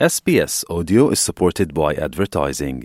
SBS Audio is supported by advertising.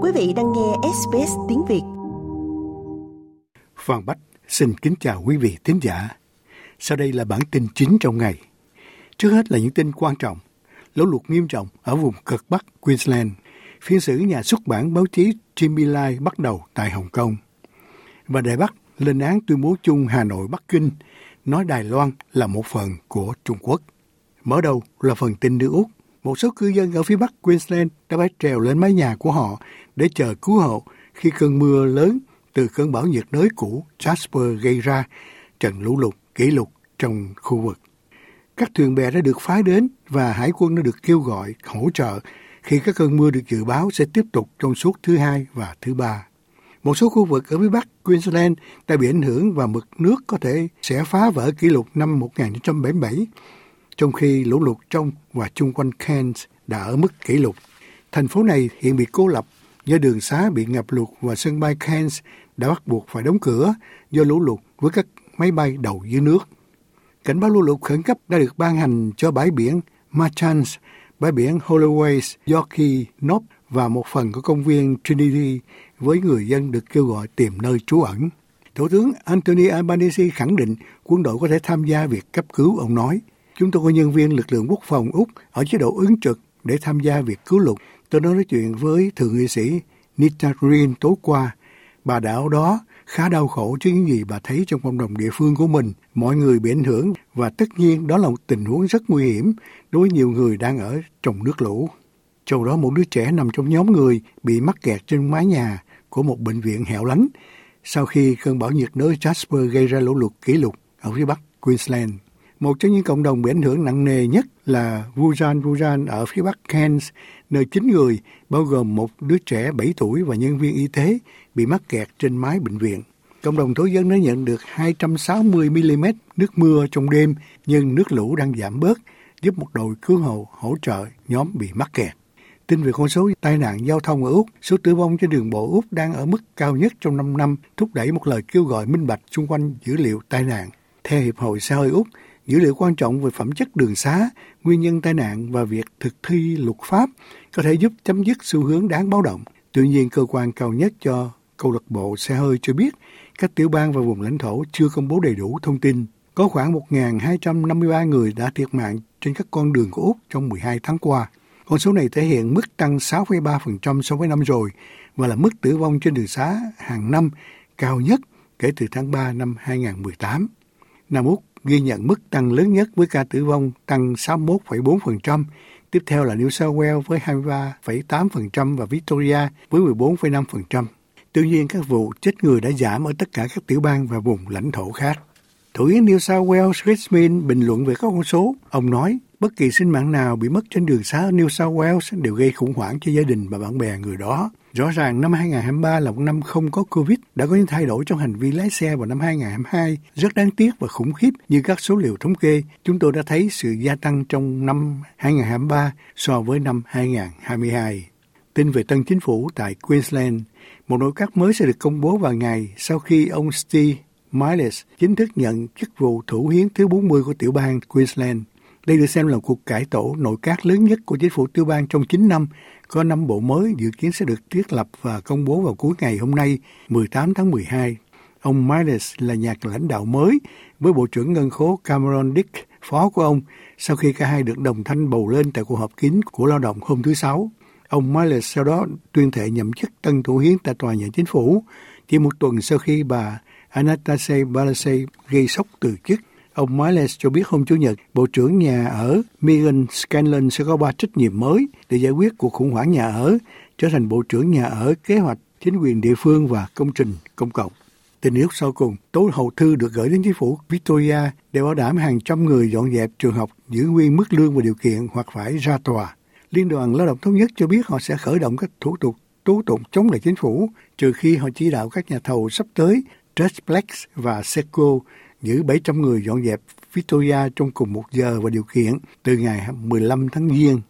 Quý vị đang nghe SBS tiếng Việt. Phan Bách xin kính chào quý vị thính giả. Sau đây là bản tin chính trong ngày. Trước hết là những tin quan trọng. Lũ lụt nghiêm trọng ở vùng cực Bắc Queensland. Phiên xử nhà xuất bản báo chí Jimmy Lai bắt đầu tại Hồng Kông. Và Đài Bắc lên án tuyên bố chung Hà Nội Bắc Kinh nói Đài Loan là một phần của Trung Quốc. Mở đầu là phần tin nước Úc. Một số cư dân ở phía bắc Queensland đã phải trèo lên mái nhà của họ để chờ cứu hộ khi cơn mưa lớn từ cơn bão nhiệt đới cũ Jasper gây ra trận lũ lụt kỷ lục trong khu vực. Các thuyền bè đã được phái đến và hải quân đã được kêu gọi hỗ trợ khi các cơn mưa được dự báo sẽ tiếp tục trong suốt thứ hai và thứ ba. Một số khu vực ở phía Bắc Queensland đã bị ảnh hưởng và mực nước có thể sẽ phá vỡ kỷ lục năm 1977, trong khi lũ lụt trong và chung quanh Cairns đã ở mức kỷ lục. Thành phố này hiện bị cô lập do đường xá bị ngập lụt và sân bay Cairns đã bắt buộc phải đóng cửa do lũ lụt với các máy bay đầu dưới nước. Cảnh báo lũ lụt khẩn cấp đã được ban hành cho bãi biển Marchants, bãi biển Holloway, Yorkie, Knob và một phần của công viên Trinity với người dân được kêu gọi tìm nơi trú ẩn. Thủ tướng Anthony Albanese khẳng định quân đội có thể tham gia việc cấp cứu. Ông nói, chúng tôi có nhân viên lực lượng quốc phòng Úc ở chế độ ứng trực để tham gia việc cứu lục. Tôi đã nói chuyện với thượng nghị sĩ Nita Green tối qua. Bà đảo đó khá đau khổ trước những gì bà thấy trong cộng đồng địa phương của mình. Mọi người bị ảnh hưởng và tất nhiên đó là một tình huống rất nguy hiểm đối với nhiều người đang ở trong nước lũ. Trong đó một đứa trẻ nằm trong nhóm người bị mắc kẹt trên mái nhà của một bệnh viện hẻo lánh sau khi cơn bão nhiệt đới Jasper gây ra lũ lụt kỷ lục ở phía bắc Queensland. Một trong những cộng đồng bị ảnh hưởng nặng nề nhất là Wujan Wujan ở phía bắc Cairns, nơi chín người, bao gồm một đứa trẻ 7 tuổi và nhân viên y tế, bị mắc kẹt trên mái bệnh viện. Cộng đồng thổ dân đã nhận được 260 mm nước mưa trong đêm, nhưng nước lũ đang giảm bớt, giúp một đội cứu hộ hỗ trợ nhóm bị mắc kẹt. Tin về con số tai nạn giao thông ở Úc, số tử vong trên đường bộ Úc đang ở mức cao nhất trong 5 năm, thúc đẩy một lời kêu gọi minh bạch xung quanh dữ liệu tai nạn. Theo Hiệp hội xe hơi Úc, dữ liệu quan trọng về phẩm chất đường xá, nguyên nhân tai nạn và việc thực thi luật pháp có thể giúp chấm dứt xu hướng đáng báo động. Tuy nhiên, cơ quan cao nhất cho câu lạc bộ xe hơi cho biết các tiểu bang và vùng lãnh thổ chưa công bố đầy đủ thông tin. Có khoảng 1.253 người đã thiệt mạng trên các con đường của Úc trong 12 tháng qua. Con số này thể hiện mức tăng 6,3% so với năm rồi và là mức tử vong trên đường xá hàng năm cao nhất kể từ tháng 3 năm 2018. Nam Úc ghi nhận mức tăng lớn nhất với ca tử vong tăng 61,4%, tiếp theo là New South Wales với 23,8% và Victoria với 14,5%. Tuy nhiên, các vụ chết người đã giảm ở tất cả các tiểu bang và vùng lãnh thổ khác. Thủ yến New South Wales Chris Min bình luận về các con số. Ông nói, bất kỳ sinh mạng nào bị mất trên đường xá ở New South Wales đều gây khủng hoảng cho gia đình và bạn bè người đó. Rõ ràng năm 2023 là một năm không có Covid, đã có những thay đổi trong hành vi lái xe vào năm 2022 rất đáng tiếc và khủng khiếp như các số liệu thống kê. Chúng tôi đã thấy sự gia tăng trong năm 2023 so với năm 2022. Tin về tân chính phủ tại Queensland, một nội các mới sẽ được công bố vào ngày sau khi ông Steve Miles chính thức nhận chức vụ thủ hiến thứ 40 của tiểu bang Queensland. Đây được xem là cuộc cải tổ nội các lớn nhất của chính phủ tiểu bang trong 9 năm. Có năm bộ mới dự kiến sẽ được thiết lập và công bố vào cuối ngày hôm nay, 18 tháng 12. Ông Miles là nhà lãnh đạo mới với Bộ trưởng Ngân khố Cameron Dick, phó của ông, sau khi cả hai được đồng thanh bầu lên tại cuộc họp kín của lao động hôm thứ Sáu. Ông Miles sau đó tuyên thệ nhậm chức tân thủ hiến tại tòa nhà chính phủ, chỉ một tuần sau khi bà Anastasia Palaszczuk gây sốc từ chức. Ông Miles cho biết hôm Chủ nhật, Bộ trưởng Nhà ở Megan Scanlon sẽ có ba trách nhiệm mới để giải quyết cuộc khủng hoảng nhà ở, trở thành Bộ trưởng Nhà ở, Kế hoạch, Chính quyền địa phương và Công trình công cộng. Tình yếu sau cùng, tối hậu thư được gửi đến chính phủ Victoria để bảo đảm hàng trăm người dọn dẹp trường học giữ nguyên mức lương và điều kiện hoặc phải ra tòa. Liên đoàn Lao động Thống nhất cho biết họ sẽ khởi động các thủ tục tố tụng chống lại chính phủ, trừ khi họ chỉ đạo các nhà thầu sắp tới Trustplex và Seco giữ 700 người dọn dẹp Victoria trong cùng một giờ và điều kiện từ ngày 15 tháng Giêng.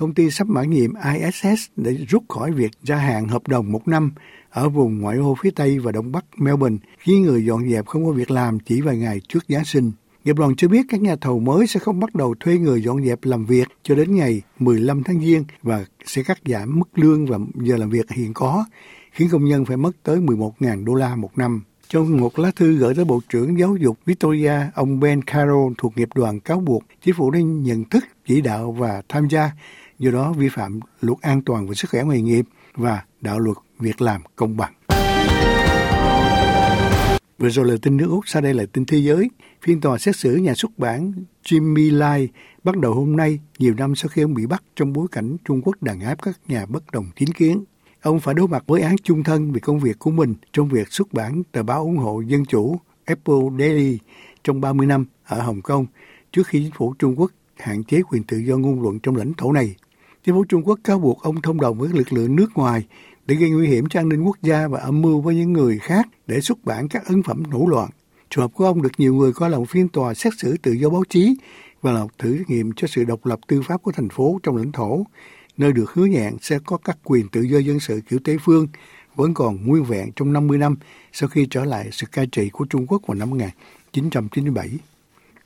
Công ty sắp mãn nhiệm ISS để rút khỏi việc gia hạn hợp đồng một năm ở vùng ngoại ô phía Tây và Đông Bắc Melbourne, khiến người dọn dẹp không có việc làm chỉ vài ngày trước Giáng sinh. Nghiệp đoàn cho biết các nhà thầu mới sẽ không bắt đầu thuê người dọn dẹp làm việc cho đến ngày 15 tháng Giêng và sẽ cắt giảm mức lương và giờ làm việc hiện có, khiến công nhân phải mất tới 11.000 đô la một năm. Trong một lá thư gửi tới Bộ trưởng Giáo dục Victoria, ông Ben Carroll thuộc nghiệp đoàn cáo buộc chính phủ đã nhận thức, chỉ đạo và tham gia, do đó vi phạm luật an toàn về sức khỏe nghề nghiệp và đạo luật việc làm công bằng. Vừa rồi là tin nước Úc, sau đây là tin thế giới. Phiên tòa xét xử nhà xuất bản Jimmy Lai bắt đầu hôm nay, nhiều năm sau khi ông bị bắt trong bối cảnh Trung Quốc đàn áp các nhà bất đồng chính kiến. Ông phải đối mặt với án chung thân vì công việc của mình trong việc xuất bản tờ báo ủng hộ dân chủ Apple Daily trong 30 năm ở Hồng Kông trước khi chính phủ Trung Quốc hạn chế quyền tự do ngôn luận trong lãnh thổ này. Chính phủ Trung Quốc cáo buộc ông thông đồng với lực lượng nước ngoài để gây nguy hiểm cho an ninh quốc gia và âm mưu với những người khác để xuất bản các ấn phẩm nổi loạn. Trường hợp của ông được nhiều người coi là một phiên tòa xét xử tự do báo chí và là một thử nghiệm cho sự độc lập tư pháp của thành phố trong lãnh thổ, nơi được hứa hẹn sẽ có các quyền tự do dân sự kiểu Tây phương vẫn còn nguyên vẹn trong 50 năm sau khi trở lại sự cai trị của Trung Quốc vào năm 1997.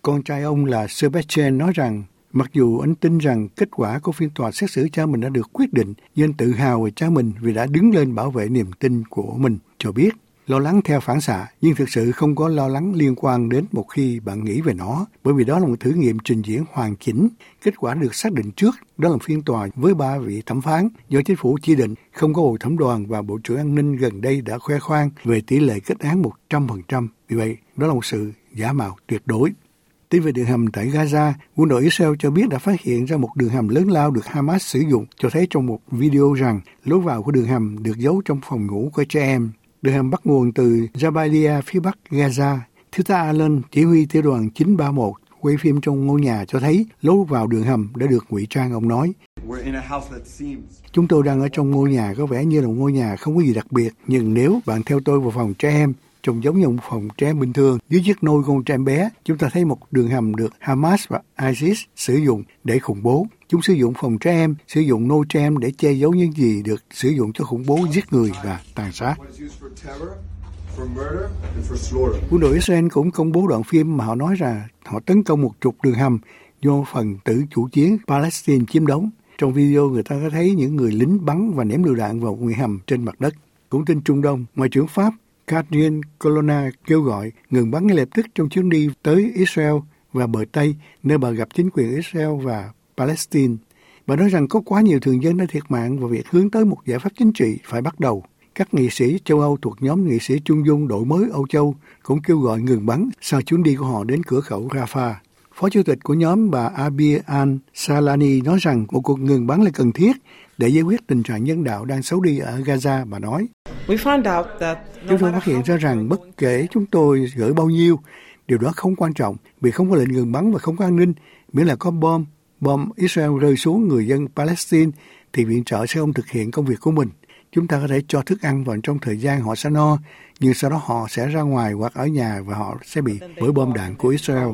Con trai ông là Sebastian nói rằng Mặc dù anh tin rằng kết quả của phiên tòa xét xử cha mình đã được quyết định, nhưng tự hào về cha mình vì đã đứng lên bảo vệ niềm tin của mình, cho biết lo lắng theo phản xạ, nhưng thực sự không có lo lắng liên quan đến một khi bạn nghĩ về nó, bởi vì đó là một thử nghiệm trình diễn hoàn chỉnh. Kết quả được xác định trước, đó là phiên tòa với ba vị thẩm phán do chính phủ chỉ định, không có hội thẩm đoàn và Bộ trưởng An ninh gần đây đã khoe khoang về tỷ lệ kết án 100%. Vì vậy, đó là một sự giả mạo tuyệt đối. Tin về đường hầm tại Gaza, quân đội Israel cho biết đã phát hiện ra một đường hầm lớn lao được Hamas sử dụng, cho thấy trong một video rằng lối vào của đường hầm được giấu trong phòng ngủ của trẻ em. Đường hầm bắt nguồn từ Jabalia phía bắc Gaza. Thiếu tá Allen, chỉ huy tiểu đoàn 931, quay phim trong ngôi nhà cho thấy lối vào đường hầm đã được ngụy trang, ông nói. Chúng tôi đang ở trong ngôi nhà có vẻ như là một ngôi nhà không có gì đặc biệt, nhưng nếu bạn theo tôi vào phòng trẻ em trông giống như một phòng trẻ bình thường. Dưới chiếc nôi con trẻ bé, chúng ta thấy một đường hầm được Hamas và ISIS sử dụng để khủng bố. Chúng sử dụng phòng trẻ em, sử dụng nôi trẻ em để che giấu những gì được sử dụng cho khủng bố, giết người và tàn sát. Quân đội Israel cũng công bố đoạn phim mà họ nói rằng họ tấn công một trục đường hầm do phần tử chủ chiến Palestine chiếm đóng. Trong video người ta có thấy những người lính bắn và ném lựu đạn vào nguy hầm trên mặt đất. Cũng tin Trung Đông, Ngoại trưởng Pháp Catherine Colonna kêu gọi ngừng bắn ngay lập tức trong chuyến đi tới Israel và bờ Tây, nơi bà gặp chính quyền Israel và Palestine. Bà nói rằng có quá nhiều thường dân đã thiệt mạng và việc hướng tới một giải pháp chính trị phải bắt đầu. Các nghị sĩ châu Âu thuộc nhóm nghị sĩ Trung Dung đổi mới Âu Châu cũng kêu gọi ngừng bắn sau chuyến đi của họ đến cửa khẩu Rafah. Phó chủ tịch của nhóm bà Abir al-Salani nói rằng một cuộc ngừng bắn là cần thiết để giải quyết tình trạng nhân đạo đang xấu đi ở Gaza, bà nói. Chúng tôi phát hiện ra rằng bất kể chúng tôi gửi bao nhiêu, điều đó không quan trọng vì không có lệnh ngừng bắn và không có an ninh, miễn là có bom, bom Israel rơi xuống người dân Palestine thì viện trợ sẽ không thực hiện công việc của mình. Chúng ta có thể cho thức ăn vào trong thời gian họ sẽ no, nhưng sau đó họ sẽ ra ngoài hoặc ở nhà và họ sẽ bị bởi bom đạn của Israel.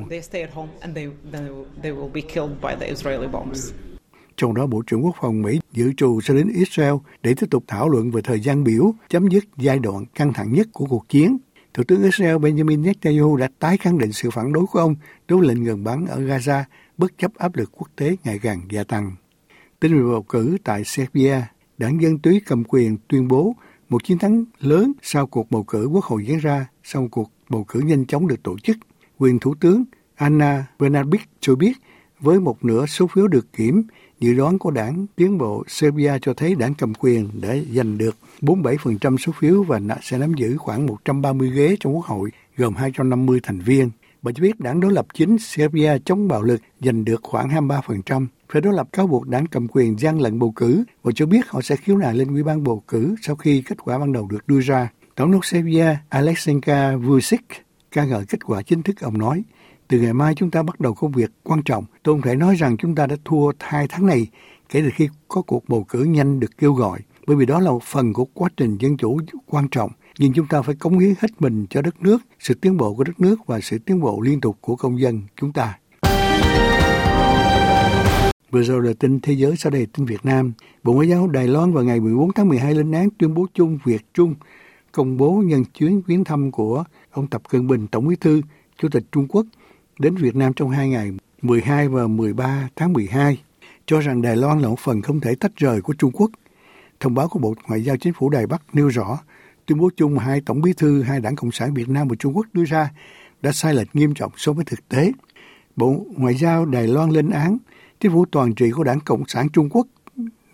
Trong đó, Bộ trưởng Quốc phòng Mỹ dự trù sẽ đến Israel để tiếp tục thảo luận về thời gian biểu chấm dứt giai đoạn căng thẳng nhất của cuộc chiến. Thủ tướng Israel Benjamin Netanyahu đã tái khẳng định sự phản đối của ông đối với lệnh ngừng bắn ở Gaza bất chấp áp lực quốc tế ngày càng gia tăng. Tin về bầu cử tại Serbia, đảng Dân túy cầm quyền tuyên bố một chiến thắng lớn sau cuộc bầu cử quốc hội diễn ra sau cuộc bầu cử nhanh chóng được tổ chức. Quyền Thủ tướng Anna Brnabic cho biết với một nửa số phiếu được kiểm, Dự đoán của đảng Tiến bộ Serbia cho thấy đảng cầm quyền đã giành được 47% số phiếu và sẽ nắm giữ khoảng 130 ghế trong quốc hội, gồm 250 thành viên. Bà cho biết đảng đối lập chính Serbia chống bạo lực giành được khoảng 23%. Phe đối lập cáo buộc đảng cầm quyền gian lận bầu cử và cho biết họ sẽ khiếu nại lên ủy ban bầu cử sau khi kết quả ban đầu được đưa ra. Tổng thống Serbia Alexander Vucic ca ngợi kết quả chính thức ông nói từ ngày mai chúng ta bắt đầu công việc quan trọng. Tôi không thể nói rằng chúng ta đã thua hai tháng này kể từ khi có cuộc bầu cử nhanh được kêu gọi, bởi vì đó là một phần của quá trình dân chủ quan trọng. Nhưng chúng ta phải cống hiến hết mình cho đất nước, sự tiến bộ của đất nước và sự tiến bộ liên tục của công dân chúng ta. Vừa rồi là tin thế giới, sau đây tin Việt Nam. Bộ Ngoại giao Đài Loan vào ngày 14 tháng 12 lên án tuyên bố chung Việt Trung công bố nhân chuyến viếng thăm của ông Tập Cận Bình, Tổng bí thư, Chủ tịch Trung Quốc đến Việt Nam trong hai ngày 12 và 13 tháng 12, cho rằng Đài Loan là một phần không thể tách rời của Trung Quốc. Thông báo của Bộ Ngoại giao Chính phủ Đài Bắc nêu rõ, tuyên bố chung hai Tổng bí thư hai đảng Cộng sản Việt Nam và Trung Quốc đưa ra đã sai lệch nghiêm trọng so với thực tế. Bộ Ngoại giao Đài Loan lên án chính phủ toàn trị của đảng Cộng sản Trung Quốc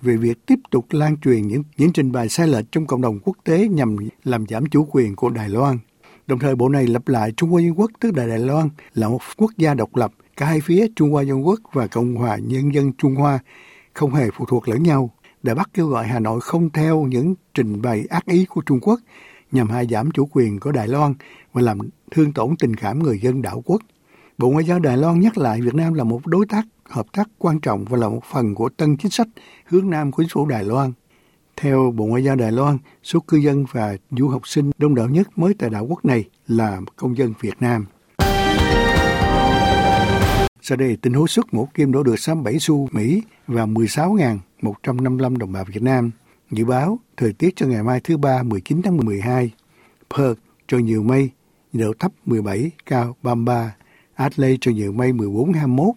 về việc tiếp tục lan truyền những những trình bày sai lệch trong cộng đồng quốc tế nhằm làm giảm chủ quyền của Đài Loan. Đồng thời bộ này lập lại Trung Hoa Dân Quốc tức là Đài Loan là một quốc gia độc lập, cả hai phía Trung Hoa Dân Quốc và Cộng hòa Nhân dân Trung Hoa không hề phụ thuộc lẫn nhau. Đài Bắc kêu gọi Hà Nội không theo những trình bày ác ý của Trung Quốc nhằm hạ giảm chủ quyền của Đài Loan và làm thương tổn tình cảm người dân đảo quốc. Bộ Ngoại giao Đài Loan nhắc lại Việt Nam là một đối tác hợp tác quan trọng và là một phần của tân chính sách hướng Nam của chính phủ Đài Loan. Theo Bộ Ngoại giao Đài Loan, số cư dân và du học sinh đông đảo nhất mới tại đảo quốc này là công dân Việt Nam. Sau đây, tình huống xuất một kim đổ được 67 xu Mỹ và 16.155 đồng bạc Việt Nam. Dự báo thời tiết cho ngày mai thứ ba 19 tháng 12. Perth trời nhiều mây, nhiệt độ thấp 17, cao 33. Adelaide trời nhiều mây 14, 21.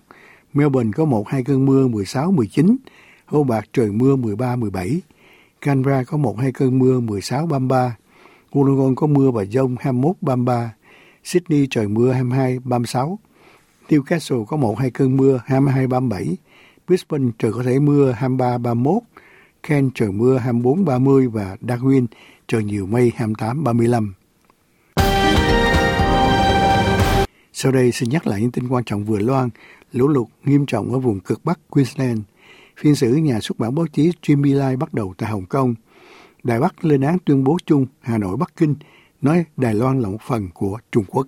Melbourne có một hai cơn mưa 16, 19. Hobart trời mưa 13, 17. Canberra có một hai cơn mưa 16, 33. Wollongong có mưa và dông 21, 33. Sydney trời mưa 22, 36. Newcastle có một hai cơn mưa 22, 37. Brisbane trời có thể mưa 23, 31. Cairns trời mưa 24, 30 và Darwin trời nhiều mây 28, 35. Sau đây xin nhắc lại những tin quan trọng vừa loan, lũ lụt nghiêm trọng ở vùng cực Bắc Queensland. Phiên xử nhà xuất bản báo chí Jimmy Lai bắt đầu tại Hồng Kông. Đài Bắc lên án tuyên bố chung Hà Nội Bắc Kinh nói Đài Loan là một phần của Trung Quốc.